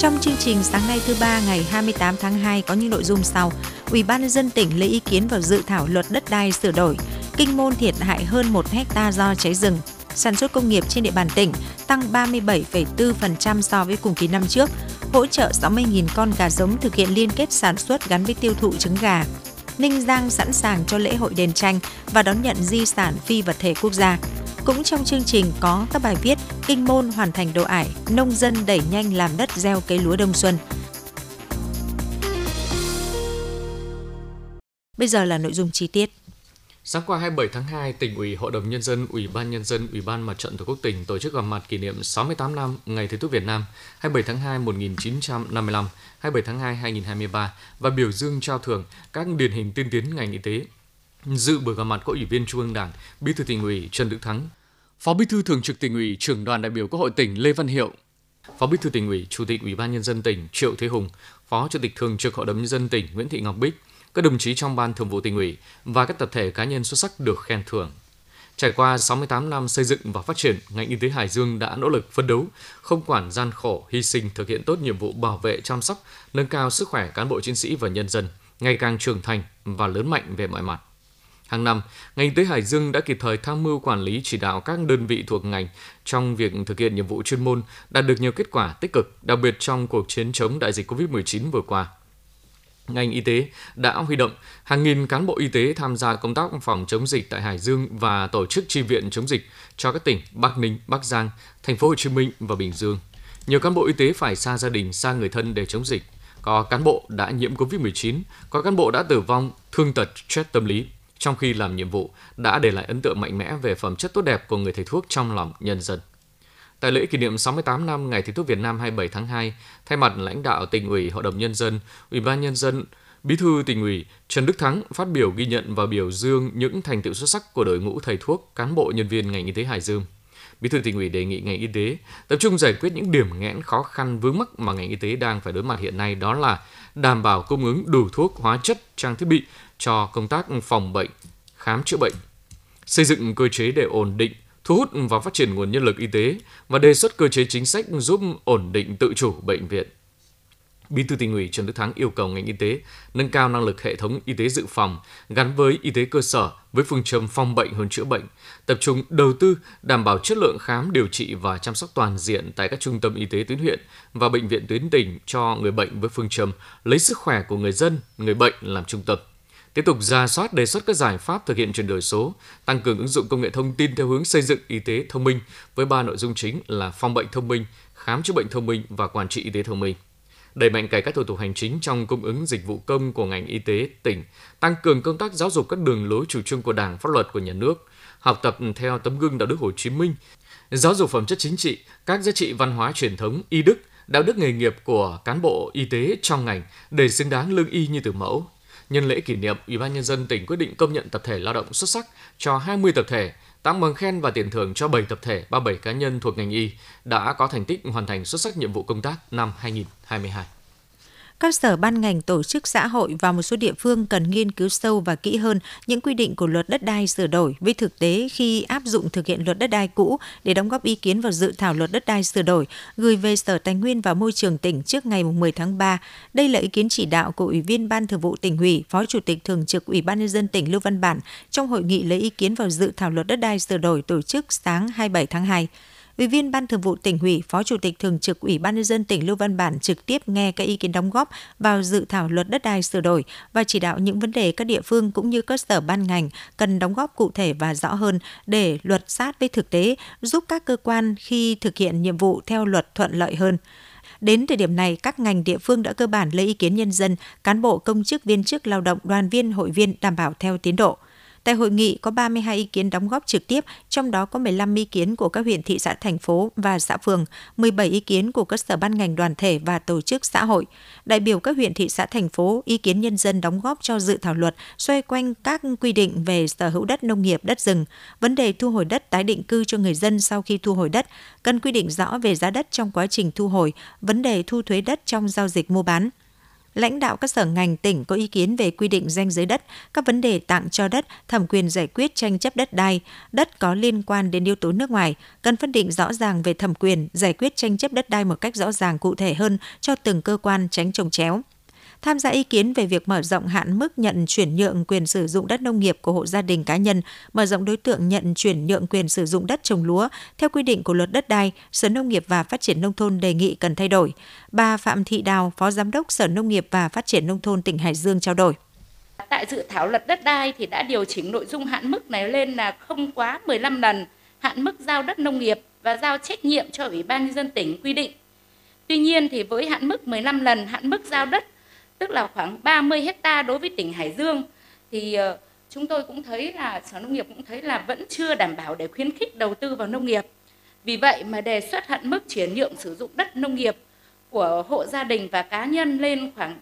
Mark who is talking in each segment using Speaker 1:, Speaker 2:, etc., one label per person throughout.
Speaker 1: Trong chương trình sáng nay thứ ba ngày 28 tháng 2 có những nội dung sau. Ủy ban nhân dân tỉnh lấy ý kiến vào dự thảo luật đất đai sửa đổi. Kinh môn thiệt hại hơn 1 hecta do cháy rừng. Sản xuất công nghiệp trên địa bàn tỉnh tăng 37,4% so với cùng kỳ năm trước. Hỗ trợ 60.000 con gà giống thực hiện liên kết sản xuất gắn với tiêu thụ trứng gà. Ninh Giang sẵn sàng cho lễ hội đền tranh và đón nhận di sản phi vật thể quốc gia. Cũng trong chương trình có các bài viết Kinh môn hoàn thành đồ ải, nông dân đẩy nhanh làm đất gieo cây lúa đông xuân. Bây giờ là nội dung chi tiết.
Speaker 2: Sáng qua 27 tháng 2, tỉnh ủy, Hội đồng Nhân dân, Ủy ban Nhân dân, Ủy ban Mặt trận Tổ quốc tỉnh tổ chức gặp mặt kỷ niệm 68 năm Ngày Thầy thuốc Việt Nam 27 tháng 2 1955, 27 tháng 2 2023 và biểu dương trao thưởng các điển hình tiên tiến ngành y tế. Dự buổi gặp mặt có Ủy viên Trung ương Đảng, Bí thư tỉnh ủy Trần Đức Thắng, Phó Bí thư Thường trực tỉnh ủy, trưởng đoàn đại biểu Quốc hội tỉnh Lê Văn Hiệu, Phó Bí thư tỉnh ủy, Chủ tịch Ủy ban Nhân dân tỉnh Triệu Thế Hùng, Phó Chủ tịch Thường trực Hội đồng Nhân dân tỉnh Nguyễn Thị Ngọc Bích, các đồng chí trong ban thường vụ tỉnh ủy và các tập thể cá nhân xuất sắc được khen thưởng. Trải qua 68 năm xây dựng và phát triển, ngành y tế Hải Dương đã nỗ lực phấn đấu, không quản gian khổ, hy sinh thực hiện tốt nhiệm vụ bảo vệ chăm sóc, nâng cao sức khỏe cán bộ chiến sĩ và nhân dân, ngày càng trưởng thành và lớn mạnh về mọi mặt. Hàng năm, ngành y tế Hải Dương đã kịp thời tham mưu quản lý chỉ đạo các đơn vị thuộc ngành trong việc thực hiện nhiệm vụ chuyên môn, đạt được nhiều kết quả tích cực, đặc biệt trong cuộc chiến chống đại dịch COVID-19 vừa qua ngành y tế đã huy động hàng nghìn cán bộ y tế tham gia công tác phòng chống dịch tại Hải Dương và tổ chức chi viện chống dịch cho các tỉnh Bắc Ninh, Bắc Giang, Thành phố Hồ Chí Minh và Bình Dương. Nhiều cán bộ y tế phải xa gia đình, xa người thân để chống dịch. Có cán bộ đã nhiễm COVID-19, có cán bộ đã tử vong, thương tật, stress tâm lý. Trong khi làm nhiệm vụ, đã để lại ấn tượng mạnh mẽ về phẩm chất tốt đẹp của người thầy thuốc trong lòng nhân dân. Tại lễ kỷ niệm 68 năm Ngày Thầy thuốc Việt Nam 27 tháng 2, thay mặt lãnh đạo tỉnh ủy, Hội đồng nhân dân, Ủy ban nhân dân, Bí thư tỉnh ủy Trần Đức Thắng phát biểu ghi nhận và biểu dương những thành tựu xuất sắc của đội ngũ thầy thuốc, cán bộ nhân viên ngành y tế Hải Dương. Bí thư tỉnh ủy đề nghị ngành y tế tập trung giải quyết những điểm nghẽn khó khăn vướng mắc mà ngành y tế đang phải đối mặt hiện nay đó là đảm bảo cung ứng đủ thuốc, hóa chất, trang thiết bị cho công tác phòng bệnh, khám chữa bệnh, xây dựng cơ chế để ổn định, thu hút và phát triển nguồn nhân lực y tế và đề xuất cơ chế chính sách giúp ổn định tự chủ bệnh viện. Bí thư tỉnh ủy Trần Đức Thắng yêu cầu ngành y tế nâng cao năng lực hệ thống y tế dự phòng gắn với y tế cơ sở với phương châm phòng bệnh hơn chữa bệnh, tập trung đầu tư đảm bảo chất lượng khám điều trị và chăm sóc toàn diện tại các trung tâm y tế tuyến huyện và bệnh viện tuyến tỉnh cho người bệnh với phương châm lấy sức khỏe của người dân, người bệnh làm trung tâm tiếp tục ra soát đề xuất các giải pháp thực hiện chuyển đổi số, tăng cường ứng dụng công nghệ thông tin theo hướng xây dựng y tế thông minh với ba nội dung chính là phòng bệnh thông minh, khám chữa bệnh thông minh và quản trị y tế thông minh. Đẩy mạnh cải cách thủ tục hành chính trong cung ứng dịch vụ công của ngành y tế tỉnh, tăng cường công tác giáo dục các đường lối chủ trương của Đảng, pháp luật của nhà nước, học tập theo tấm gương đạo đức Hồ Chí Minh, giáo dục phẩm chất chính trị, các giá trị văn hóa truyền thống, y đức, đạo đức nghề nghiệp của cán bộ y tế trong ngành để xứng đáng lương y như từ mẫu, Nhân lễ kỷ niệm, Ủy ban nhân dân tỉnh quyết định công nhận tập thể lao động xuất sắc cho 20 tập thể, tặng bằng khen và tiền thưởng cho 7 tập thể, 37 cá nhân thuộc ngành y đã có thành tích hoàn thành xuất sắc nhiệm vụ công tác năm 2022
Speaker 1: các sở ban ngành tổ chức xã hội và một số địa phương cần nghiên cứu sâu và kỹ hơn những quy định của luật đất đai sửa đổi với thực tế khi áp dụng thực hiện luật đất đai cũ để đóng góp ý kiến vào dự thảo luật đất đai sửa đổi gửi về Sở Tài nguyên và Môi trường tỉnh trước ngày 10 tháng 3. Đây là ý kiến chỉ đạo của Ủy viên Ban Thường vụ tỉnh ủy, Phó Chủ tịch Thường trực Ủy ban nhân dân tỉnh Lưu Văn Bản trong hội nghị lấy ý kiến vào dự thảo luật đất đai sửa đổi tổ chức sáng 27 tháng 2. Ủy viên Ban Thường vụ tỉnh ủy, Phó Chủ tịch Thường trực Ủy ban nhân dân tỉnh Lưu Văn Bản trực tiếp nghe các ý kiến đóng góp vào dự thảo luật đất đai sửa đổi và chỉ đạo những vấn đề các địa phương cũng như cơ sở ban ngành cần đóng góp cụ thể và rõ hơn để luật sát với thực tế, giúp các cơ quan khi thực hiện nhiệm vụ theo luật thuận lợi hơn. Đến thời điểm này, các ngành địa phương đã cơ bản lấy ý kiến nhân dân, cán bộ công chức viên chức lao động, đoàn viên, hội viên đảm bảo theo tiến độ. Tại hội nghị có 32 ý kiến đóng góp trực tiếp, trong đó có 15 ý kiến của các huyện, thị xã, thành phố và xã phường, 17 ý kiến của các sở ban ngành đoàn thể và tổ chức xã hội. Đại biểu các huyện, thị xã, thành phố, ý kiến nhân dân đóng góp cho dự thảo luật xoay quanh các quy định về sở hữu đất nông nghiệp, đất rừng, vấn đề thu hồi đất tái định cư cho người dân sau khi thu hồi đất, cần quy định rõ về giá đất trong quá trình thu hồi, vấn đề thu thuế đất trong giao dịch mua bán lãnh đạo các sở ngành tỉnh có ý kiến về quy định danh giới đất, các vấn đề tặng cho đất, thẩm quyền giải quyết tranh chấp đất đai, đất có liên quan đến yếu tố nước ngoài, cần phân định rõ ràng về thẩm quyền giải quyết tranh chấp đất đai một cách rõ ràng cụ thể hơn cho từng cơ quan tránh trồng chéo tham gia ý kiến về việc mở rộng hạn mức nhận chuyển nhượng quyền sử dụng đất nông nghiệp của hộ gia đình cá nhân, mở rộng đối tượng nhận chuyển nhượng quyền sử dụng đất trồng lúa theo quy định của luật đất đai, Sở Nông nghiệp và Phát triển Nông thôn đề nghị cần thay đổi. Bà Phạm Thị Đào, Phó Giám đốc Sở Nông nghiệp và Phát triển Nông thôn tỉnh Hải Dương trao đổi.
Speaker 3: Tại dự thảo luật đất đai thì đã điều chỉnh nội dung hạn mức này lên là không quá 15 lần hạn mức giao đất nông nghiệp và giao trách nhiệm cho Ủy ban nhân dân tỉnh quy định. Tuy nhiên thì với hạn mức 15 lần hạn mức giao đất tức là khoảng 30 hecta đối với tỉnh Hải Dương thì ờ, chúng tôi cũng thấy là, Sở Nông nghiệp cũng thấy là vẫn chưa đảm bảo để khuyến khích đầu tư vào nông nghiệp. Vì vậy mà đề xuất hạn mức chuyển nhượng sử dụng đất nông nghiệp của hộ gia đình và cá nhân lên khoảng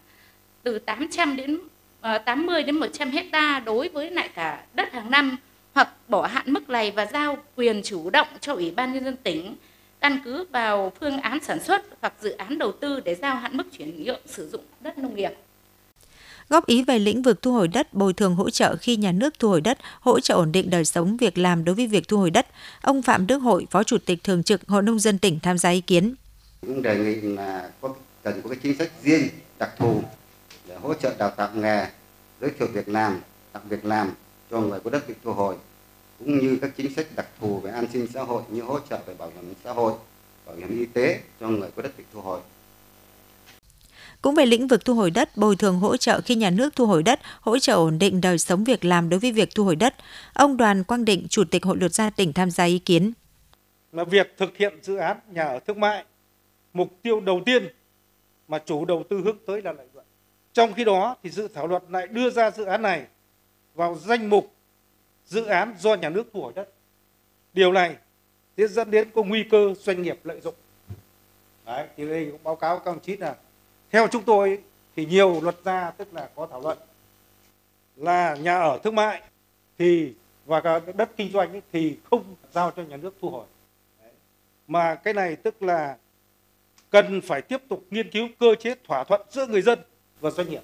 Speaker 3: từ 800 đến ờ, 80 đến 100 hecta đối với lại cả đất hàng năm, hoặc bỏ hạn mức này và giao quyền chủ động cho Ủy ban nhân dân tỉnh căn cứ vào phương án sản xuất hoặc dự án đầu tư để giao hạn mức chuyển nhượng sử dụng đất nông nghiệp
Speaker 1: góp ý về lĩnh vực thu hồi đất, bồi thường hỗ trợ khi nhà nước thu hồi đất, hỗ trợ ổn định đời sống việc làm đối với việc thu hồi đất. Ông Phạm Đức Hội, Phó Chủ tịch Thường trực Hội Nông dân tỉnh tham gia ý kiến.
Speaker 4: Cũng đề nghị là có cần có cái chính sách riêng đặc thù để hỗ trợ đào tạo nghề, giới thiệu việc làm, tạo việc làm cho người có đất bị thu hồi cũng như các chính sách đặc thù về an sinh xã hội như hỗ trợ về bảo hiểm xã hội, bảo hiểm y tế cho người có đất bị thu hồi.
Speaker 1: Cũng về lĩnh vực thu hồi đất, bồi thường hỗ trợ khi nhà nước thu hồi đất, hỗ trợ ổn định đời sống việc làm đối với việc thu hồi đất, ông Đoàn Quang Định, Chủ tịch Hội luật gia tỉnh tham gia ý kiến.
Speaker 5: Là việc thực hiện dự án nhà ở thương mại, mục tiêu đầu tiên mà chủ đầu tư hướng tới là lợi nhuận. Trong khi đó thì dự thảo luật lại đưa ra dự án này vào danh mục dự án do nhà nước thu hồi đất. Điều này sẽ dẫn đến có nguy cơ doanh nghiệp lợi dụng. Đấy, thì đây cũng báo cáo các ông chí là theo chúng tôi thì nhiều luật gia tức là có thảo luận là nhà ở thương mại thì và cả đất kinh doanh ấy, thì không giao cho nhà nước thu hồi. Đấy. Mà cái này tức là cần phải tiếp tục nghiên cứu cơ chế thỏa thuận giữa người dân và doanh nghiệp.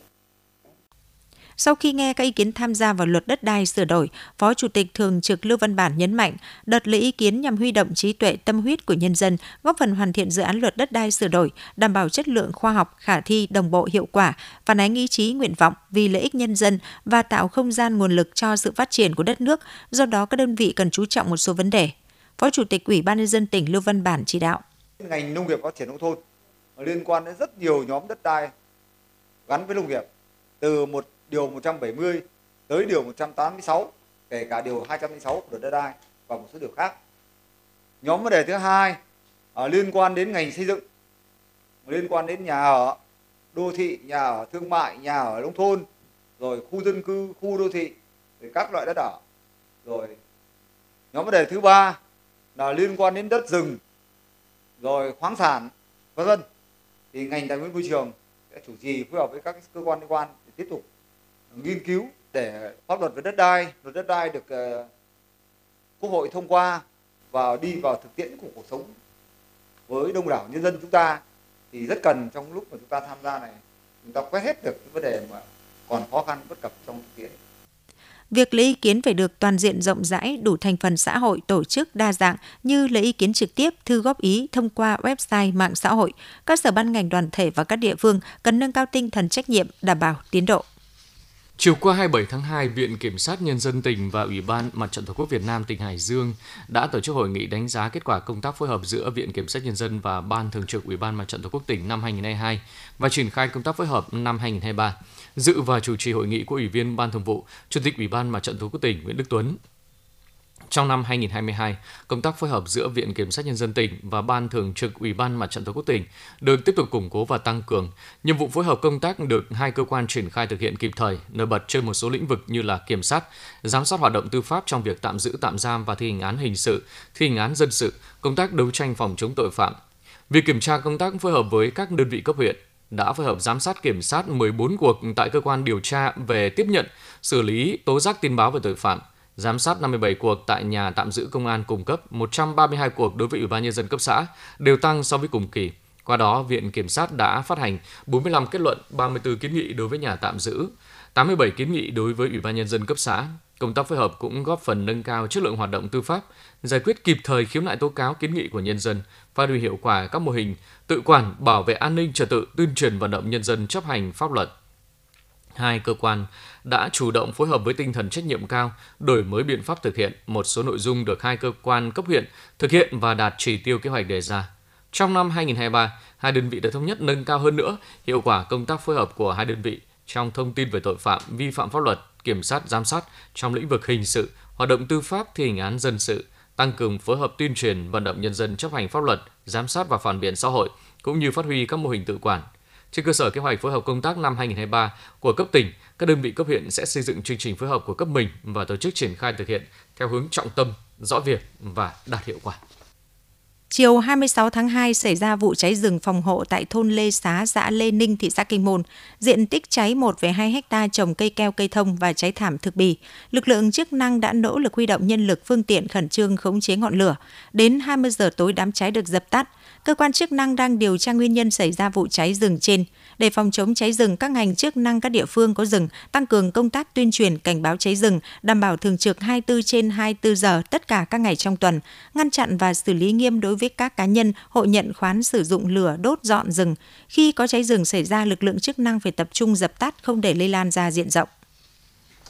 Speaker 1: Sau khi nghe các ý kiến tham gia vào luật đất đai sửa đổi, Phó Chủ tịch Thường trực Lưu Văn Bản nhấn mạnh, đợt lấy ý kiến nhằm huy động trí tuệ tâm huyết của nhân dân, góp phần hoàn thiện dự án luật đất đai sửa đổi, đảm bảo chất lượng khoa học, khả thi, đồng bộ hiệu quả, phản ánh ý chí nguyện vọng vì lợi ích nhân dân và tạo không gian nguồn lực cho sự phát triển của đất nước, do đó các đơn vị cần chú trọng một số vấn đề. Phó Chủ tịch Ủy ban nhân dân tỉnh Lưu Văn Bản chỉ đạo.
Speaker 6: Ngành nông nghiệp phát triển nông thôn liên quan đến rất nhiều nhóm đất đai gắn với nông nghiệp từ một điều 170 tới điều 186 kể cả điều 206 của luật đất đai và một số điều khác. Nhóm vấn đề thứ hai à, liên quan đến ngành xây dựng, liên quan đến nhà ở, đô thị, nhà ở thương mại, nhà ở nông thôn, rồi khu dân cư, khu đô thị, rồi các loại đất ở. Rồi nhóm vấn đề thứ ba là liên quan đến đất rừng, rồi khoáng sản, vân vân. Thì ngành tài nguyên môi trường sẽ chủ trì phối hợp với các cơ quan liên quan để tiếp tục nghiên cứu để pháp luật về đất đai, luật đất đai được uh, Quốc hội thông qua và đi vào thực tiễn của cuộc sống với đông đảo nhân dân chúng ta thì rất cần trong lúc mà chúng ta tham gia này chúng ta quét hết được những vấn đề mà còn khó khăn bất cập trong thực tiễn.
Speaker 1: Việc lấy ý kiến phải được toàn diện rộng rãi, đủ thành phần xã hội, tổ chức đa dạng như lấy ý kiến trực tiếp, thư góp ý thông qua website mạng xã hội. Các sở ban ngành đoàn thể và các địa phương cần nâng cao tinh thần trách nhiệm, đảm bảo tiến độ.
Speaker 2: Chiều qua 27 tháng 2, Viện Kiểm sát Nhân dân tỉnh và Ủy ban Mặt trận Tổ quốc Việt Nam tỉnh Hải Dương đã tổ chức hội nghị đánh giá kết quả công tác phối hợp giữa Viện Kiểm sát Nhân dân và Ban Thường trực Ủy ban Mặt trận Tổ quốc tỉnh năm 2022 và triển khai công tác phối hợp năm 2023. Dự và chủ trì hội nghị của Ủy viên Ban Thường vụ, Chủ tịch Ủy ban Mặt trận Tổ quốc tỉnh Nguyễn Đức Tuấn, trong năm 2022, công tác phối hợp giữa Viện Kiểm sát Nhân dân tỉnh và Ban Thường trực Ủy ban Mặt trận Tổ quốc tỉnh được tiếp tục củng cố và tăng cường. Nhiệm vụ phối hợp công tác được hai cơ quan triển khai thực hiện kịp thời, nổi bật trên một số lĩnh vực như là kiểm sát, giám sát hoạt động tư pháp trong việc tạm giữ tạm giam và thi hành án hình sự, thi hành án dân sự, công tác đấu tranh phòng chống tội phạm. Việc kiểm tra công tác phối hợp với các đơn vị cấp huyện, đã phối hợp giám sát kiểm sát 14 cuộc tại cơ quan điều tra về tiếp nhận, xử lý, tố giác tin báo về tội phạm, giám sát 57 cuộc tại nhà tạm giữ công an cung cấp, 132 cuộc đối với Ủy ban nhân dân cấp xã, đều tăng so với cùng kỳ. Qua đó, Viện Kiểm sát đã phát hành 45 kết luận, 34 kiến nghị đối với nhà tạm giữ, 87 kiến nghị đối với Ủy ban Nhân dân cấp xã. Công tác phối hợp cũng góp phần nâng cao chất lượng hoạt động tư pháp, giải quyết kịp thời khiếu nại tố cáo kiến nghị của nhân dân, phát huy hiệu quả các mô hình tự quản, bảo vệ an ninh trật tự, tuyên truyền vận động nhân dân chấp hành pháp luật. Hai cơ quan đã chủ động phối hợp với tinh thần trách nhiệm cao, đổi mới biện pháp thực hiện một số nội dung được hai cơ quan cấp huyện thực hiện và đạt chỉ tiêu kế hoạch đề ra. Trong năm 2023, hai đơn vị đã thống nhất nâng cao hơn nữa hiệu quả công tác phối hợp của hai đơn vị trong thông tin về tội phạm, vi phạm pháp luật, kiểm sát, giám sát trong lĩnh vực hình sự, hoạt động tư pháp thi hành án dân sự, tăng cường phối hợp tuyên truyền vận động nhân dân chấp hành pháp luật, giám sát và phản biện xã hội, cũng như phát huy các mô hình tự quản. Trên cơ sở kế hoạch phối hợp công tác năm 2023 của cấp tỉnh, các đơn vị cấp huyện sẽ xây dựng chương trình phối hợp của cấp mình và tổ chức triển khai thực hiện theo hướng trọng tâm, rõ việc và đạt hiệu quả.
Speaker 1: Chiều 26 tháng 2 xảy ra vụ cháy rừng phòng hộ tại thôn Lê Xá, xã Lê Ninh, thị xã Kinh Môn. Diện tích cháy 1,2 hecta trồng cây keo cây thông và cháy thảm thực bì. Lực lượng chức năng đã nỗ lực huy động nhân lực phương tiện khẩn trương khống chế ngọn lửa. Đến 20 giờ tối đám cháy được dập tắt. Cơ quan chức năng đang điều tra nguyên nhân xảy ra vụ cháy rừng trên. Để phòng chống cháy rừng, các ngành chức năng các địa phương có rừng tăng cường công tác tuyên truyền cảnh báo cháy rừng, đảm bảo thường trực 24 trên 24 giờ tất cả các ngày trong tuần, ngăn chặn và xử lý nghiêm đối với các cá nhân hộ nhận khoán sử dụng lửa đốt dọn rừng. Khi có cháy rừng xảy ra, lực lượng chức năng phải tập trung dập tắt không để lây lan ra diện rộng.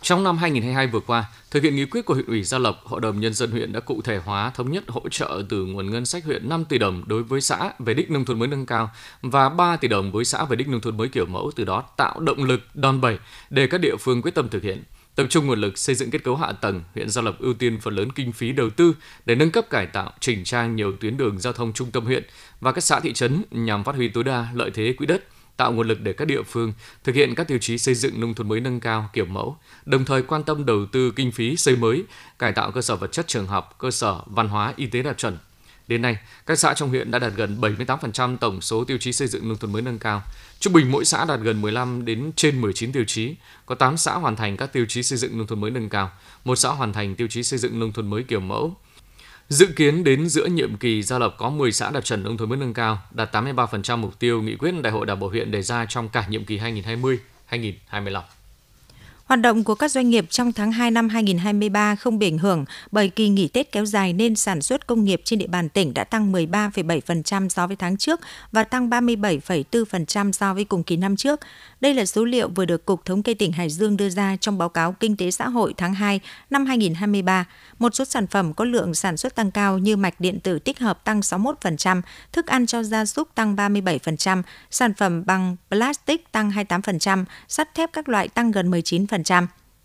Speaker 2: Trong năm 2022 vừa qua, thực hiện nghị quyết của huyện ủy Gia Lộc, Hội đồng Nhân dân huyện đã cụ thể hóa thống nhất hỗ trợ từ nguồn ngân sách huyện 5 tỷ đồng đối với xã về đích nông thôn mới nâng cao và 3 tỷ đồng với xã về đích nông thôn mới kiểu mẫu, từ đó tạo động lực đòn bẩy để các địa phương quyết tâm thực hiện. Tập trung nguồn lực xây dựng kết cấu hạ tầng, huyện Gia Lộc ưu tiên phần lớn kinh phí đầu tư để nâng cấp cải tạo, chỉnh trang nhiều tuyến đường giao thông trung tâm huyện và các xã thị trấn nhằm phát huy tối đa lợi thế quỹ đất, tạo nguồn lực để các địa phương thực hiện các tiêu chí xây dựng nông thôn mới nâng cao kiểu mẫu, đồng thời quan tâm đầu tư kinh phí xây mới, cải tạo cơ sở vật chất trường học, cơ sở văn hóa, y tế đạt chuẩn. Đến nay, các xã trong huyện đã đạt gần 78% tổng số tiêu chí xây dựng nông thôn mới nâng cao. Trung bình mỗi xã đạt gần 15 đến trên 19 tiêu chí. Có 8 xã hoàn thành các tiêu chí xây dựng nông thôn mới nâng cao, một xã hoàn thành tiêu chí xây dựng nông thôn mới kiểu mẫu, Dự kiến đến giữa nhiệm kỳ Gia Lộc có 10 xã đạt chuẩn nông thôn mới nâng cao, đạt 83% mục tiêu nghị quyết Đại hội Đảng bộ huyện đề ra trong cả nhiệm kỳ 2020-2025.
Speaker 1: Hoạt động của các doanh nghiệp trong tháng 2 năm 2023 không bị ảnh hưởng bởi kỳ nghỉ Tết kéo dài nên sản xuất công nghiệp trên địa bàn tỉnh đã tăng 13,7% so với tháng trước và tăng 37,4% so với cùng kỳ năm trước. Đây là số liệu vừa được Cục Thống kê tỉnh Hải Dương đưa ra trong báo cáo Kinh tế xã hội tháng 2 năm 2023. Một số sản phẩm có lượng sản xuất tăng cao như mạch điện tử tích hợp tăng 61%, thức ăn cho gia súc tăng 37%, sản phẩm bằng plastic tăng 28%, sắt thép các loại tăng gần 19%.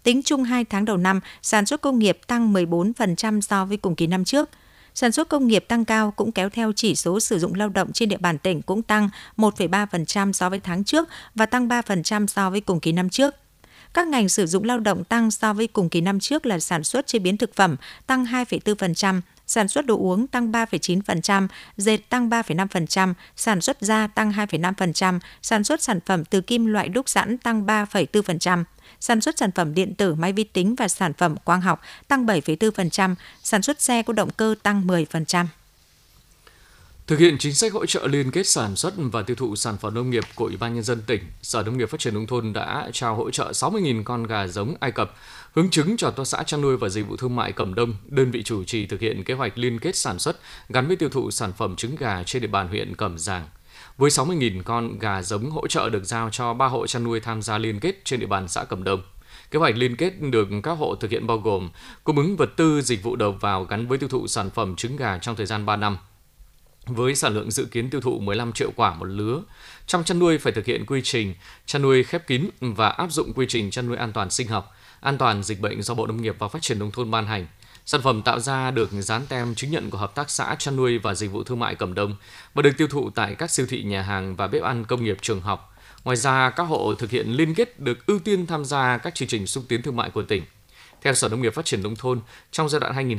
Speaker 1: Tính chung 2 tháng đầu năm, sản xuất công nghiệp tăng 14% so với cùng kỳ năm trước. Sản xuất công nghiệp tăng cao cũng kéo theo chỉ số sử dụng lao động trên địa bàn tỉnh cũng tăng 1,3% so với tháng trước và tăng 3% so với cùng kỳ năm trước. Các ngành sử dụng lao động tăng so với cùng kỳ năm trước là sản xuất chế biến thực phẩm tăng 2,4%, sản xuất đồ uống tăng 3,9%, dệt tăng 3,5%, sản xuất da tăng 2,5%, sản xuất sản phẩm từ kim loại đúc sẵn tăng 3,4% sản xuất sản phẩm điện tử, máy vi tính và sản phẩm quang học tăng 7,4%, sản xuất xe có động cơ tăng 10%.
Speaker 2: Thực hiện chính sách hỗ trợ liên kết sản xuất và tiêu thụ sản phẩm nông nghiệp của Ủy ban nhân dân tỉnh, Sở Nông nghiệp Phát triển nông thôn đã trao hỗ trợ 60.000 con gà giống Ai Cập, hướng chứng cho Hợp xã chăn nuôi và dịch vụ thương mại Cẩm Đông, đơn vị chủ trì thực hiện kế hoạch liên kết sản xuất gắn với tiêu thụ sản phẩm trứng gà trên địa bàn huyện Cẩm Giàng. Với 60.000 con gà giống hỗ trợ được giao cho 3 hộ chăn nuôi tham gia liên kết trên địa bàn xã Cẩm Đông. Kế hoạch liên kết được các hộ thực hiện bao gồm cung ứng vật tư dịch vụ đầu vào gắn với tiêu thụ sản phẩm trứng gà trong thời gian 3 năm, với sản lượng dự kiến tiêu thụ 15 triệu quả một lứa. Trong chăn nuôi phải thực hiện quy trình chăn nuôi khép kín và áp dụng quy trình chăn nuôi an toàn sinh học, an toàn dịch bệnh do Bộ Nông nghiệp và Phát triển nông thôn ban hành. Sản phẩm tạo ra được dán tem chứng nhận của Hợp tác xã chăn nuôi và dịch vụ thương mại Cẩm Đông và được tiêu thụ tại các siêu thị nhà hàng và bếp ăn công nghiệp trường học. Ngoài ra, các hộ thực hiện liên kết được ưu tiên tham gia các chương trình xúc tiến thương mại của tỉnh. Theo Sở Nông nghiệp Phát triển Nông thôn, trong giai đoạn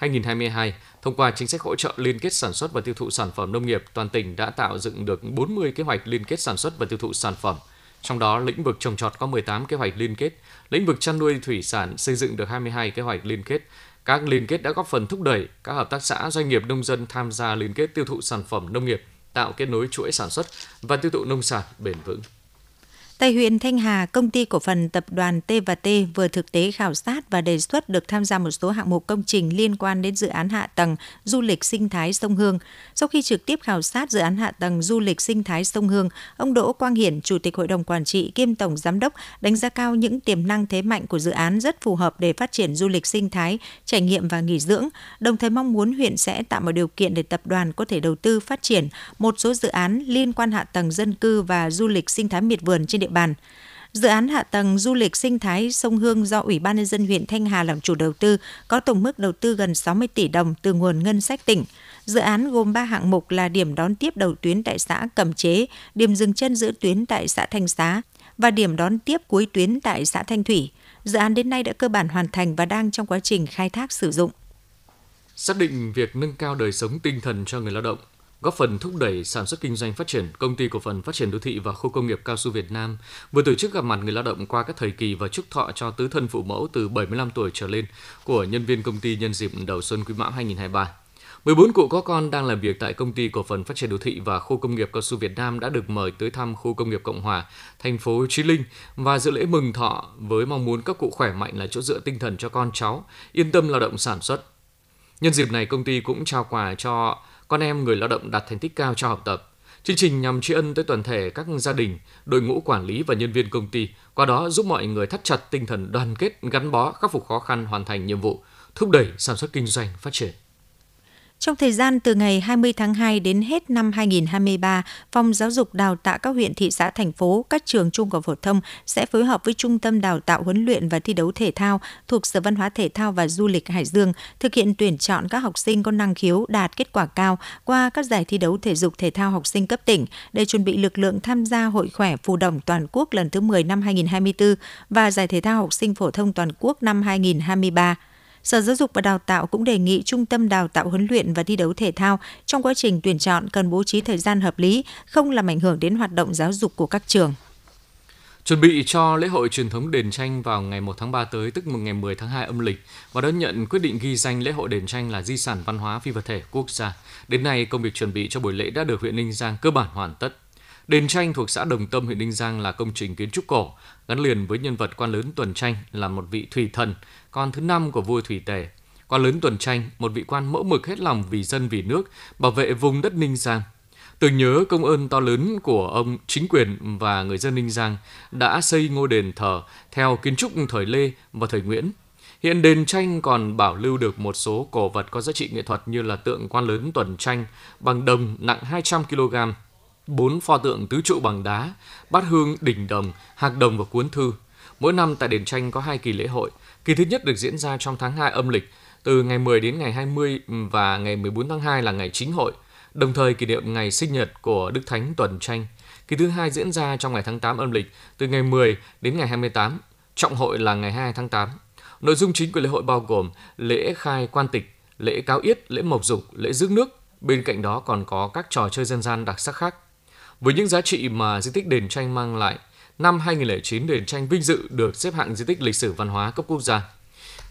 Speaker 2: 2020-2022, thông qua chính sách hỗ trợ liên kết sản xuất và tiêu thụ sản phẩm nông nghiệp, toàn tỉnh đã tạo dựng được 40 kế hoạch liên kết sản xuất và tiêu thụ sản phẩm. Trong đó, lĩnh vực trồng trọt có 18 kế hoạch liên kết, lĩnh vực chăn nuôi thủy sản xây dựng được 22 kế hoạch liên kết, các liên kết đã góp phần thúc đẩy các hợp tác xã doanh nghiệp nông dân tham gia liên kết tiêu thụ sản phẩm nông nghiệp tạo kết nối chuỗi sản xuất và tiêu thụ nông sản bền vững.
Speaker 1: Tại huyện Thanh Hà, công ty cổ phần tập đoàn T&T vừa thực tế khảo sát và đề xuất được tham gia một số hạng mục công trình liên quan đến dự án hạ tầng du lịch sinh thái sông Hương. Sau khi trực tiếp khảo sát dự án hạ tầng du lịch sinh thái sông Hương, ông Đỗ Quang Hiển, Chủ tịch Hội đồng Quản trị kiêm Tổng Giám đốc, đánh giá cao những tiềm năng thế mạnh của dự án rất phù hợp để phát triển du lịch sinh thái, trải nghiệm và nghỉ dưỡng, đồng thời mong muốn huyện sẽ tạo mọi điều kiện để tập đoàn có thể đầu tư phát triển một số dự án liên quan hạ tầng dân cư và du lịch sinh thái miệt vườn trên địa bàn. Dự án hạ tầng du lịch sinh thái sông Hương do Ủy ban nhân dân huyện Thanh Hà làm chủ đầu tư có tổng mức đầu tư gần 60 tỷ đồng từ nguồn ngân sách tỉnh. Dự án gồm 3 hạng mục là điểm đón tiếp đầu tuyến tại xã Cẩm Chế, điểm dừng chân giữa tuyến tại xã Thanh Xá và điểm đón tiếp cuối tuyến tại xã Thanh Thủy. Dự án đến nay đã cơ bản hoàn thành và đang trong quá trình khai thác sử dụng.
Speaker 2: Xác định việc nâng cao đời sống tinh thần cho người lao động góp phần thúc đẩy sản xuất kinh doanh phát triển, công ty cổ phần phát triển đô thị và khu công nghiệp cao su Việt Nam vừa tổ chức gặp mặt người lao động qua các thời kỳ và chúc thọ cho tứ thân phụ mẫu từ 75 tuổi trở lên của nhân viên công ty nhân dịp đầu xuân Quý Mão 2023. 14 cụ có con đang làm việc tại công ty cổ phần phát triển đô thị và khu công nghiệp cao su Việt Nam đã được mời tới thăm khu công nghiệp Cộng Hòa, thành phố Chí Linh và dự lễ mừng thọ với mong muốn các cụ khỏe mạnh là chỗ dựa tinh thần cho con cháu, yên tâm lao động sản xuất. Nhân dịp này, công ty cũng trao quà cho con em người lao động đạt thành tích cao trong học tập. Chương trình nhằm tri ân tới toàn thể các gia đình, đội ngũ quản lý và nhân viên công ty, qua đó giúp mọi người thắt chặt tinh thần đoàn kết, gắn bó, khắc phục khó khăn, hoàn thành nhiệm vụ, thúc đẩy sản xuất kinh doanh phát triển.
Speaker 1: Trong thời gian từ ngày 20 tháng 2 đến hết năm 2023, Phòng Giáo dục Đào tạo các huyện, thị xã, thành phố, các trường trung học phổ thông sẽ phối hợp với Trung tâm Đào tạo huấn luyện và thi đấu thể thao thuộc Sở Văn hóa Thể thao và Du lịch Hải Dương thực hiện tuyển chọn các học sinh có năng khiếu đạt kết quả cao qua các giải thi đấu thể dục thể thao học sinh cấp tỉnh để chuẩn bị lực lượng tham gia Hội khỏe phù đồng toàn quốc lần thứ 10 năm 2024 và giải thể thao học sinh phổ thông toàn quốc năm 2023. Sở Giáo dục và Đào tạo cũng đề nghị Trung tâm Đào tạo huấn luyện và thi đấu thể thao trong quá trình tuyển chọn cần bố trí thời gian hợp lý, không làm ảnh hưởng đến hoạt động giáo dục của các trường.
Speaker 2: Chuẩn bị cho lễ hội truyền thống đền tranh vào ngày 1 tháng 3 tới, tức ngày 10 tháng 2 âm lịch, và đón nhận quyết định ghi danh lễ hội đền tranh là di sản văn hóa phi vật thể quốc gia. Đến nay, công việc chuẩn bị cho buổi lễ đã được huyện Ninh Giang cơ bản hoàn tất. Đền tranh thuộc xã Đồng Tâm, huyện Ninh Giang là công trình kiến trúc cổ, gắn liền với nhân vật quan lớn Tuần Tranh là một vị thủy thần, con thứ năm của vua Thủy Tề. Quan lớn Tuần Tranh, một vị quan mẫu mực hết lòng vì dân vì nước, bảo vệ vùng đất Ninh Giang. Tưởng nhớ công ơn to lớn của ông chính quyền và người dân Ninh Giang đã xây ngôi đền thờ theo kiến trúc thời Lê và thời Nguyễn. Hiện đền tranh còn bảo lưu được một số cổ vật có giá trị nghệ thuật như là tượng quan lớn tuần tranh bằng đồng nặng 200 kg, bốn pho tượng tứ trụ bằng đá, bát hương, đỉnh đồng, hạc đồng và cuốn thư. Mỗi năm tại đền tranh có hai kỳ lễ hội. Kỳ thứ nhất được diễn ra trong tháng 2 âm lịch, từ ngày 10 đến ngày 20 ừ, và ngày 14 tháng 2 là ngày chính hội, đồng thời kỷ niệm ngày sinh nhật của Đức Thánh Tuần Tranh. Kỳ thứ hai diễn ra trong ngày tháng 8 âm lịch, từ ngày 10 đến ngày 28, trọng hội là ngày 2 tháng 8. Nội dung chính của lễ hội bao gồm lễ khai quan tịch, lễ cáo yết, lễ mộc dục, lễ rước nước. Bên cạnh đó còn có các trò chơi dân gian đặc sắc khác. Với những giá trị mà di tích đền tranh mang lại, năm 2009 đền tranh vinh dự được xếp hạng di tích lịch sử văn hóa cấp quốc gia.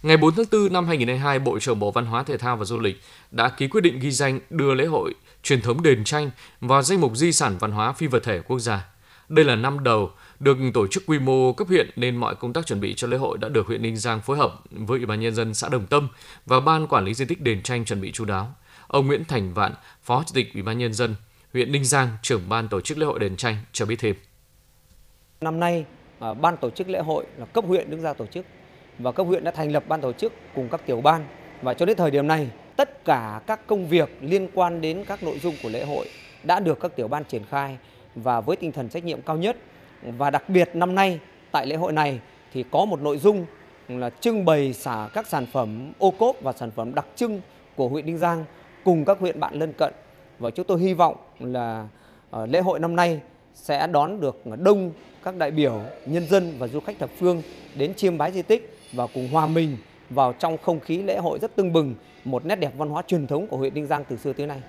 Speaker 2: Ngày 4 tháng 4 năm 2022, Bộ trưởng Bộ Văn hóa Thể thao và Du lịch đã ký quyết định ghi danh đưa lễ hội truyền thống đền tranh vào danh mục di sản văn hóa phi vật thể quốc gia. Đây là năm đầu được tổ chức quy mô cấp huyện nên mọi công tác chuẩn bị cho lễ hội đã được huyện Ninh Giang phối hợp với Ủy ban nhân dân xã Đồng Tâm và ban quản lý di tích đền tranh chuẩn bị chú đáo. Ông Nguyễn Thành Vạn, Phó Chủ tịch Ủy ban nhân dân huyện Ninh Giang, trưởng ban tổ chức lễ hội đền tranh cho biết thêm.
Speaker 7: Năm nay, à, ban tổ chức lễ hội là cấp huyện đứng ra tổ chức. Và cấp huyện đã thành lập ban tổ chức cùng các tiểu ban. Và cho đến thời điểm này tất cả các công việc liên quan đến các nội dung của lễ hội đã được các tiểu ban triển khai và với tinh thần trách nhiệm cao nhất. Và đặc biệt năm nay tại lễ hội này thì có một nội dung là trưng bày xả các sản phẩm ô cốp và sản phẩm đặc trưng của huyện Ninh Giang cùng các huyện bạn lân cận. Và chúng tôi hy vọng là à, lễ hội năm nay sẽ đón được đông các đại biểu, nhân dân và du khách thập phương đến chiêm bái di tích và cùng hòa mình vào trong không khí lễ hội rất tưng bừng, một nét đẹp văn hóa truyền thống của huyện Ninh Giang từ xưa tới nay.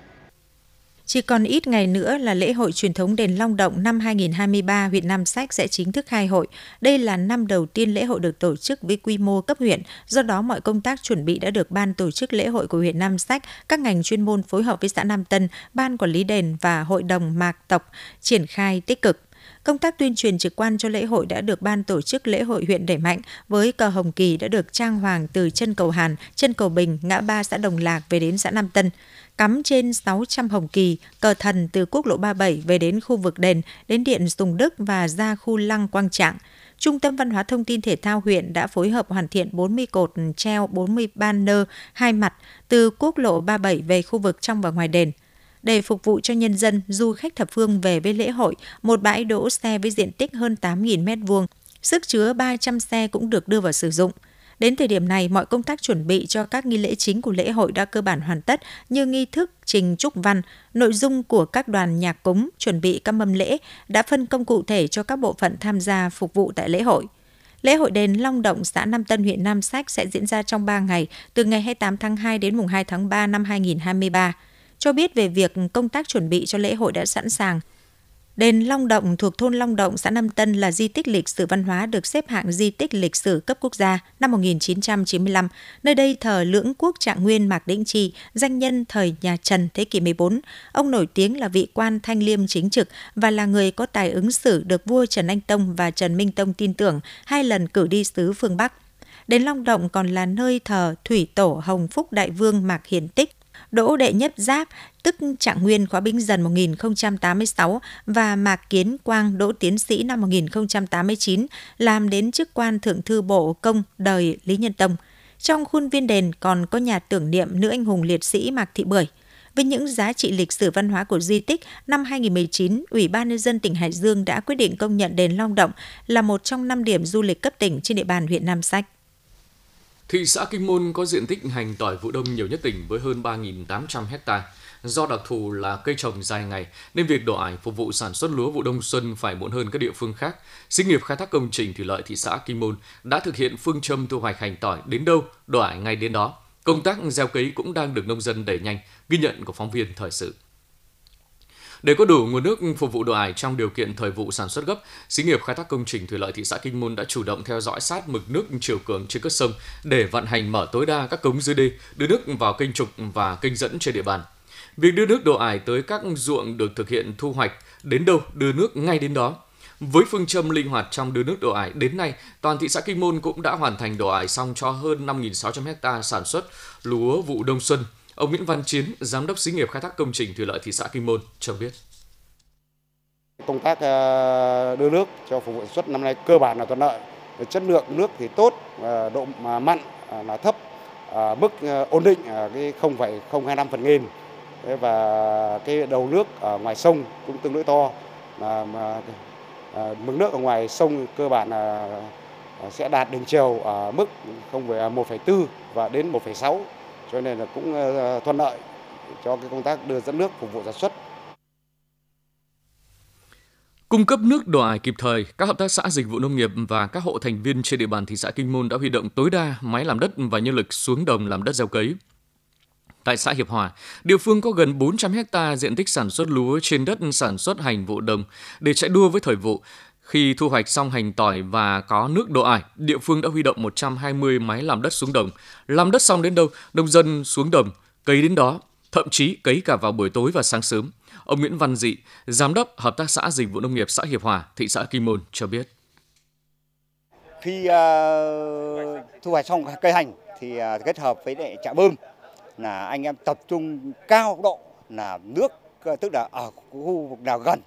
Speaker 1: Chỉ còn ít ngày nữa là lễ hội truyền thống đền Long Động năm 2023 huyện Nam Sách sẽ chính thức khai hội. Đây là năm đầu tiên lễ hội được tổ chức với quy mô cấp huyện, do đó mọi công tác chuẩn bị đã được ban tổ chức lễ hội của huyện Nam Sách, các ngành chuyên môn phối hợp với xã Nam Tân, ban quản lý đền và hội đồng mạc tộc triển khai tích cực. Công tác tuyên truyền trực quan cho lễ hội đã được ban tổ chức lễ hội huyện đẩy mạnh với cờ hồng kỳ đã được trang hoàng từ chân cầu Hàn, chân cầu Bình, ngã ba xã Đồng Lạc về đến xã Nam Tân cắm trên 600 hồng kỳ, cờ thần từ quốc lộ 37 về đến khu vực đền, đến điện Sùng Đức và ra khu lăng Quang Trạng. Trung tâm Văn hóa Thông tin Thể thao huyện đã phối hợp hoàn thiện 40 cột treo 40 banner hai mặt từ quốc lộ 37 về khu vực trong và ngoài đền. Để phục vụ cho nhân dân, du khách thập phương về với lễ hội, một bãi đỗ xe với diện tích hơn 8.000 m2, sức chứa 300 xe cũng được đưa vào sử dụng. Đến thời điểm này, mọi công tác chuẩn bị cho các nghi lễ chính của lễ hội đã cơ bản hoàn tất như nghi thức trình trúc văn, nội dung của các đoàn nhạc cúng, chuẩn bị các mâm lễ đã phân công cụ thể cho các bộ phận tham gia phục vụ tại lễ hội. Lễ hội đền Long Động, xã Nam Tân, huyện Nam Sách sẽ diễn ra trong 3 ngày, từ ngày 28 tháng 2 đến mùng 2 tháng 3 năm 2023. Cho biết về việc công tác chuẩn bị cho lễ hội đã sẵn sàng, Đền Long Động thuộc thôn Long Động, xã Nam Tân là di tích lịch sử văn hóa được xếp hạng di tích lịch sử cấp quốc gia năm 1995. Nơi đây thờ lưỡng quốc trạng nguyên Mạc Đĩnh Trì, danh nhân thời nhà Trần thế kỷ 14. Ông nổi tiếng là vị quan thanh liêm chính trực và là người có tài ứng xử được vua Trần Anh Tông và Trần Minh Tông tin tưởng hai lần cử đi sứ phương Bắc. Đền Long Động còn là nơi thờ thủy tổ Hồng Phúc Đại Vương Mạc Hiển Tích, Đỗ Đệ Nhất Giáp, tức Trạng Nguyên khóa Bính Dần 1086 và Mạc Kiến Quang Đỗ Tiến Sĩ năm 1089 làm đến chức quan Thượng Thư Bộ Công đời Lý Nhân Tông. Trong khuôn viên đền còn có nhà tưởng niệm nữ anh hùng liệt sĩ Mạc Thị Bưởi. Với những giá trị lịch sử văn hóa của di tích, năm 2019, Ủy ban nhân dân tỉnh Hải Dương đã quyết định công nhận đền Long Động là một trong năm điểm du lịch cấp tỉnh trên địa bàn huyện Nam Sách.
Speaker 2: Thị xã Kinh Môn có diện tích hành tỏi vụ đông nhiều nhất tỉnh với hơn 3.800 hecta. Do đặc thù là cây trồng dài ngày nên việc đổ ải phục vụ sản xuất lúa vụ đông xuân phải muộn hơn các địa phương khác. Xí nghiệp khai thác công trình thủy lợi thị xã Kinh Môn đã thực hiện phương châm thu hoạch hành tỏi đến đâu, đổ ải ngay đến đó. Công tác gieo cấy cũng đang được nông dân đẩy nhanh, ghi nhận của phóng viên thời sự. Để có đủ nguồn nước phục vụ đồ ải trong điều kiện thời vụ sản xuất gấp, xí nghiệp khai thác công trình thủy lợi thị xã Kinh Môn đã chủ động theo dõi sát mực nước chiều cường trên các sông để vận hành mở tối đa các cống dưới đê, đưa nước vào kênh trục và kênh dẫn trên địa bàn. Việc đưa nước đồ ải tới các ruộng được thực hiện thu hoạch đến đâu đưa nước ngay đến đó. Với phương châm linh hoạt trong đưa nước đổ ải, đến nay, toàn thị xã Kinh Môn cũng đã hoàn thành đổ ải xong cho hơn 5.600 ha sản xuất lúa vụ đông xuân Ông Nguyễn Văn Chiến, Giám đốc xí nghiệp khai thác công trình thủy lợi thị xã Kinh Môn cho biết.
Speaker 8: Công tác ờ, đưa nước cho phục vụ sản xuất năm nay cơ bản là thuận lợi. Chất lượng nước thì tốt, ờ, độ mặn ờ, là thấp, mức ổn định cái 0,025 phần nghìn và cái đầu nước ở ngoài sông cũng tương đối to mà, mực nước ở ngoài sông cơ bản là sẽ đạt đỉnh chiều ở mức 1,4 và đến 1,6 cho nên là cũng ờ, thuận lợi cho cái công tác đưa dẫn nước phục vụ sản xuất.
Speaker 2: Cung cấp nước đòi ải kịp thời, các hợp tác xã dịch vụ nông nghiệp và các hộ thành viên trên địa bàn thị xã Kinh Môn đã huy động tối đa máy làm đất và nhân lực xuống đồng làm đất gieo cấy. Tại xã Hiệp Hòa, địa phương có gần 400 hecta diện tích sản xuất lúa trên đất sản xuất hành vụ đồng để chạy đua với thời vụ. Khi thu hoạch xong hành tỏi và có nước đổ ải, địa phương đã huy động 120 máy làm đất xuống đồng. Làm đất xong đến đâu, nông dân xuống đồng, cấy đến đó, thậm chí cấy cả vào buổi tối và sáng sớm. Ông Nguyễn Văn Dị, Giám đốc Hợp tác xã Dịch vụ Nông nghiệp xã Hiệp Hòa, thị xã Kim Môn cho biết.
Speaker 9: Khi uh, thu hoạch xong cây hành thì uh, kết hợp với lại trạm bơm là anh em tập trung cao độ là nước uh, tức là ở khu vực nào gần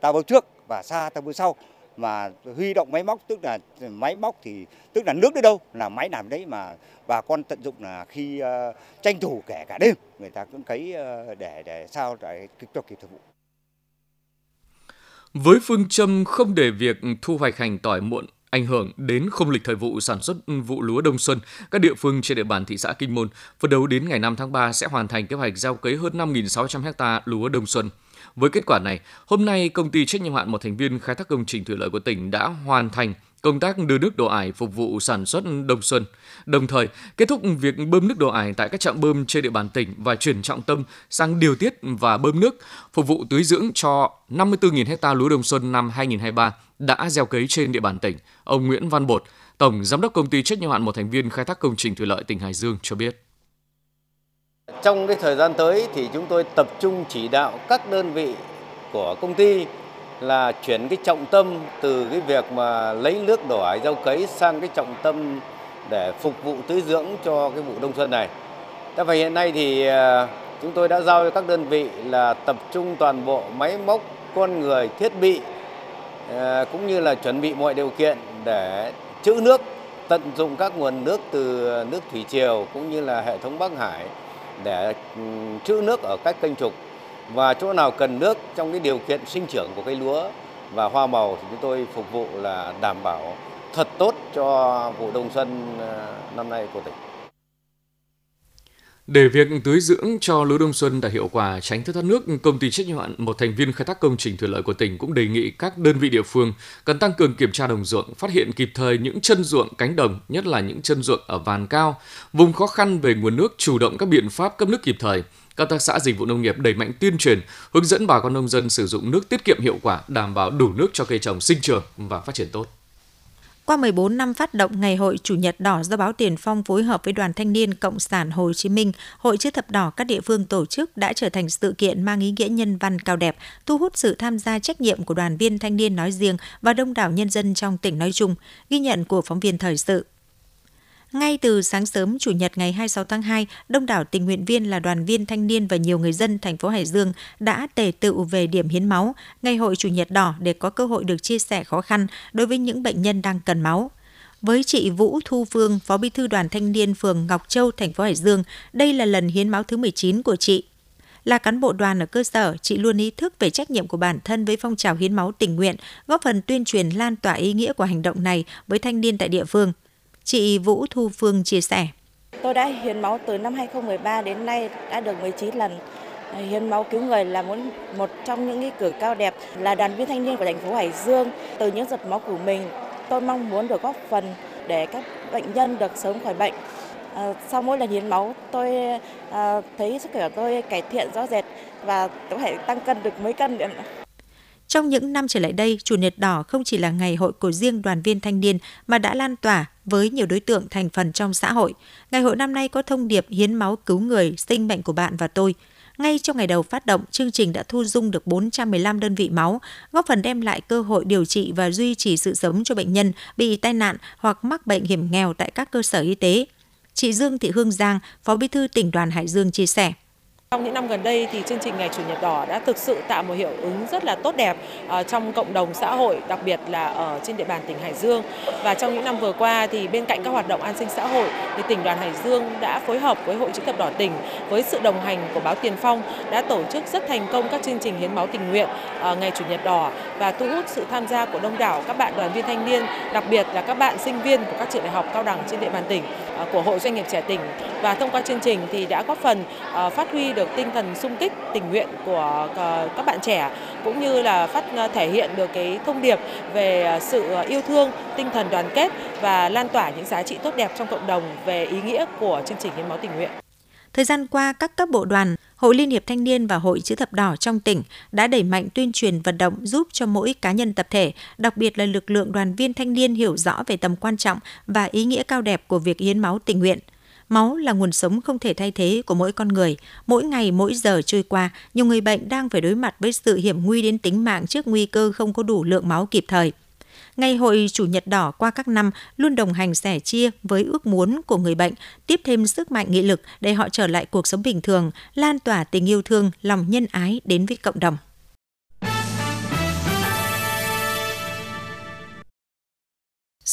Speaker 9: ta bơm trước và xa ta bơm sau mà huy động máy móc tức là máy móc thì tức là nước đến đâu là máy làm đấy mà bà con tận dụng là khi uh, tranh thủ kể cả đêm người ta cũng cấy uh, để để sao để kịp cho kịp thời vụ.
Speaker 2: Với phương châm không để việc thu hoạch hành tỏi muộn ảnh hưởng đến không lịch thời vụ sản xuất vụ lúa đông xuân, các địa phương trên địa bàn thị xã Kinh Môn phấn đấu đến ngày 5 tháng 3 sẽ hoàn thành kế hoạch gieo cấy hơn 5.600 ha lúa đông xuân. Với kết quả này, hôm nay công ty trách nhiệm hạn một thành viên khai thác công trình thủy lợi của tỉnh đã hoàn thành công tác đưa nước đổ ải phục vụ sản xuất đông xuân, đồng thời kết thúc việc bơm nước đổ ải tại các trạm bơm trên địa bàn tỉnh và chuyển trọng tâm sang điều tiết và bơm nước phục vụ tưới dưỡng cho 54.000 hecta lúa đông xuân năm 2023 đã gieo cấy trên địa bàn tỉnh. Ông Nguyễn Văn Bột, Tổng Giám đốc Công ty trách nhiệm hạn một thành viên khai thác công trình thủy lợi tỉnh Hải Dương cho biết.
Speaker 10: Trong cái thời gian tới thì chúng tôi tập trung chỉ đạo các đơn vị của công ty là chuyển cái trọng tâm từ cái việc mà lấy nước đổ ải rau cấy sang cái trọng tâm để phục vụ tưới dưỡng cho cái vụ đông xuân này. Thế và hiện nay thì à, chúng tôi đã giao cho các đơn vị là tập trung toàn bộ máy móc, con người, thiết bị à, cũng như là chuẩn bị mọi điều kiện để trữ nước, tận dụng các nguồn nước từ nước thủy triều cũng như là hệ thống Bắc Hải để ừ, trữ nước ở các kênh trục và chỗ nào cần nước trong cái điều kiện sinh trưởng của cây lúa và hoa màu thì chúng tôi phục vụ là đảm bảo thật tốt cho vụ đông xuân ờ, năm nay của tỉnh.
Speaker 2: Để việc tưới dưỡng cho lúa đông xuân đạt hiệu quả tránh thất thoát nước, công ty trách nhiệm hạn một thành viên khai thác công trình thủy lợi của tỉnh cũng đề nghị các đơn vị địa phương cần tăng cường kiểm tra đồng ruộng, phát hiện kịp thời những chân ruộng cánh đồng, nhất là những chân ruộng ở vàn cao, vùng khó khăn về nguồn nước, chủ động các biện pháp cấp nước kịp thời. Các tác xã dịch vụ nông nghiệp đẩy mạnh tuyên truyền, hướng dẫn bà con nông dân sử dụng nước tiết kiệm hiệu quả, đảm bảo đủ nước cho cây trồng sinh trưởng và phát triển tốt.
Speaker 1: Qua 14 năm phát động Ngày hội Chủ nhật đỏ do báo Tiền Phong phối hợp với Đoàn Thanh niên Cộng sản Hồ Chí Minh, Hội chữ thập đỏ các địa phương tổ chức đã trở thành sự kiện mang ý nghĩa nhân văn cao đẹp, thu hút sự tham gia trách nhiệm của đoàn viên thanh niên nói riêng và đông đảo nhân dân trong tỉnh nói chung, ghi nhận của phóng viên thời sự. Ngay từ sáng sớm Chủ nhật ngày 26 tháng 2, đông đảo tình nguyện viên là đoàn viên thanh niên và nhiều người dân thành phố Hải Dương đã tề tự về điểm hiến máu, ngày hội Chủ nhật đỏ để có cơ hội được chia sẻ khó khăn đối với những bệnh nhân đang cần máu. Với chị Vũ Thu Phương, Phó Bí thư Đoàn Thanh niên phường Ngọc Châu, thành phố Hải Dương, đây là lần hiến máu thứ 19 của chị. Là cán bộ đoàn ở cơ sở, chị luôn ý thức về trách nhiệm của bản thân với phong trào hiến máu tình nguyện, góp phần tuyên truyền lan tỏa ý nghĩa của hành động này với thanh niên tại địa phương – Chị Vũ Thu Phương chia sẻ.
Speaker 11: Tôi đã hiến máu từ năm 2013 đến nay đã được 19 lần. Hiến máu cứu người là muốn một trong những nghĩa cử cao đẹp là đoàn viên thanh niên của thành phố Hải Dương. Từ những giọt máu của mình, tôi mong muốn được góp phần để các bệnh nhân được sớm khỏi bệnh. À, sau mỗi lần hiến máu, tôi à, thấy sức khỏe của tôi cải thiện rõ rệt và có thể tăng cân được mấy cân nữa.
Speaker 1: Trong những năm trở lại đây, Chủ nhật đỏ không chỉ là ngày hội của riêng đoàn viên thanh niên mà đã lan tỏa với nhiều đối tượng thành phần trong xã hội. Ngày hội năm nay có thông điệp hiến máu cứu người, sinh mệnh của bạn và tôi. Ngay trong ngày đầu phát động, chương trình đã thu dung được 415 đơn vị máu, góp phần đem lại cơ hội điều trị và duy trì sự sống cho bệnh nhân bị tai nạn hoặc mắc bệnh hiểm nghèo tại các cơ sở y tế. Chị Dương Thị Hương Giang, Phó Bí thư tỉnh đoàn Hải Dương chia sẻ.
Speaker 12: Trong những năm gần đây thì chương trình Ngày Chủ nhật đỏ đã thực sự tạo một hiệu ứng rất là tốt đẹp ờ, trong cộng đồng xã hội, đặc biệt là ở trên địa bàn tỉnh Hải Dương. Và trong những năm vừa qua thì bên cạnh các hoạt động an sinh xã hội thì tỉnh đoàn Hải Dương đã phối hợp với Hội chữ thập đỏ tỉnh với sự đồng hành của báo Tiền Phong đã tổ chức rất thành công các chương trình hiến máu tình nguyện ờ, Ngày Chủ nhật đỏ và thu hút sự tham gia của đông đảo các bạn đoàn viên thanh niên, đặc biệt là các bạn sinh viên của các trường đại học cao đẳng trên địa bàn tỉnh ờ, của Hội Doanh nghiệp trẻ tỉnh và thông qua chương trình thì đã góp phần phát huy được tinh thần sung kích tình nguyện của ờ, các bạn trẻ cũng như là phát ờ, thể hiện được cái thông điệp về ờ, sự yêu thương, tinh thần đoàn kết và lan tỏa những giá trị tốt đẹp trong cộng đồng về ý nghĩa của chương trình hiến máu tình nguyện.
Speaker 1: Thời gian qua, các cấp bộ đoàn, Hội Liên hiệp Thanh niên và Hội Chữ thập đỏ trong tỉnh đã đẩy mạnh tuyên truyền vận động giúp cho mỗi cá nhân tập thể, đặc biệt là lực lượng đoàn viên thanh niên hiểu rõ về tầm quan trọng và ý nghĩa cao đẹp của việc hiến máu tình nguyện – Máu là nguồn sống không thể thay thế của mỗi con người. Mỗi ngày, mỗi giờ trôi qua, nhiều người bệnh đang phải đối mặt với sự hiểm nguy đến tính mạng trước nguy cơ không có đủ lượng máu kịp thời. Ngày hội Chủ nhật đỏ qua các năm luôn đồng hành sẻ chia với ước muốn của người bệnh, tiếp thêm sức mạnh nghị lực để họ trở lại cuộc sống bình thường, lan tỏa tình yêu thương, lòng nhân ái đến với cộng đồng.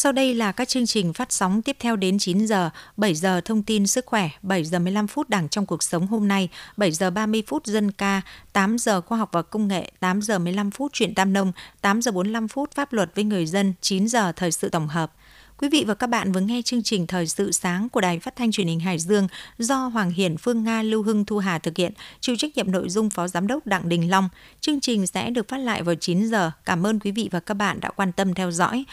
Speaker 1: Sau đây là các chương trình phát sóng tiếp theo đến 9 giờ, 7 giờ thông tin sức khỏe, 7 giờ 15 phút đảng trong cuộc sống hôm nay, 7 giờ 30 phút dân ca, 8 giờ khoa học và công nghệ, 8 giờ 15 phút chuyện tam nông, 8 giờ 45 phút pháp luật với người dân, 9 giờ thời sự tổng hợp. Quý vị và các bạn vừa nghe chương trình Thời sự sáng của Đài Phát thanh Truyền hình Hải Dương do Hoàng Hiển, Phương Nga, Lưu Hưng, Thu Hà thực hiện, chịu trách nhiệm nội dung Phó Giám đốc Đặng Đình Long. Chương trình sẽ được phát lại vào 9 giờ. Cảm ơn quý vị và các bạn đã quan tâm theo dõi.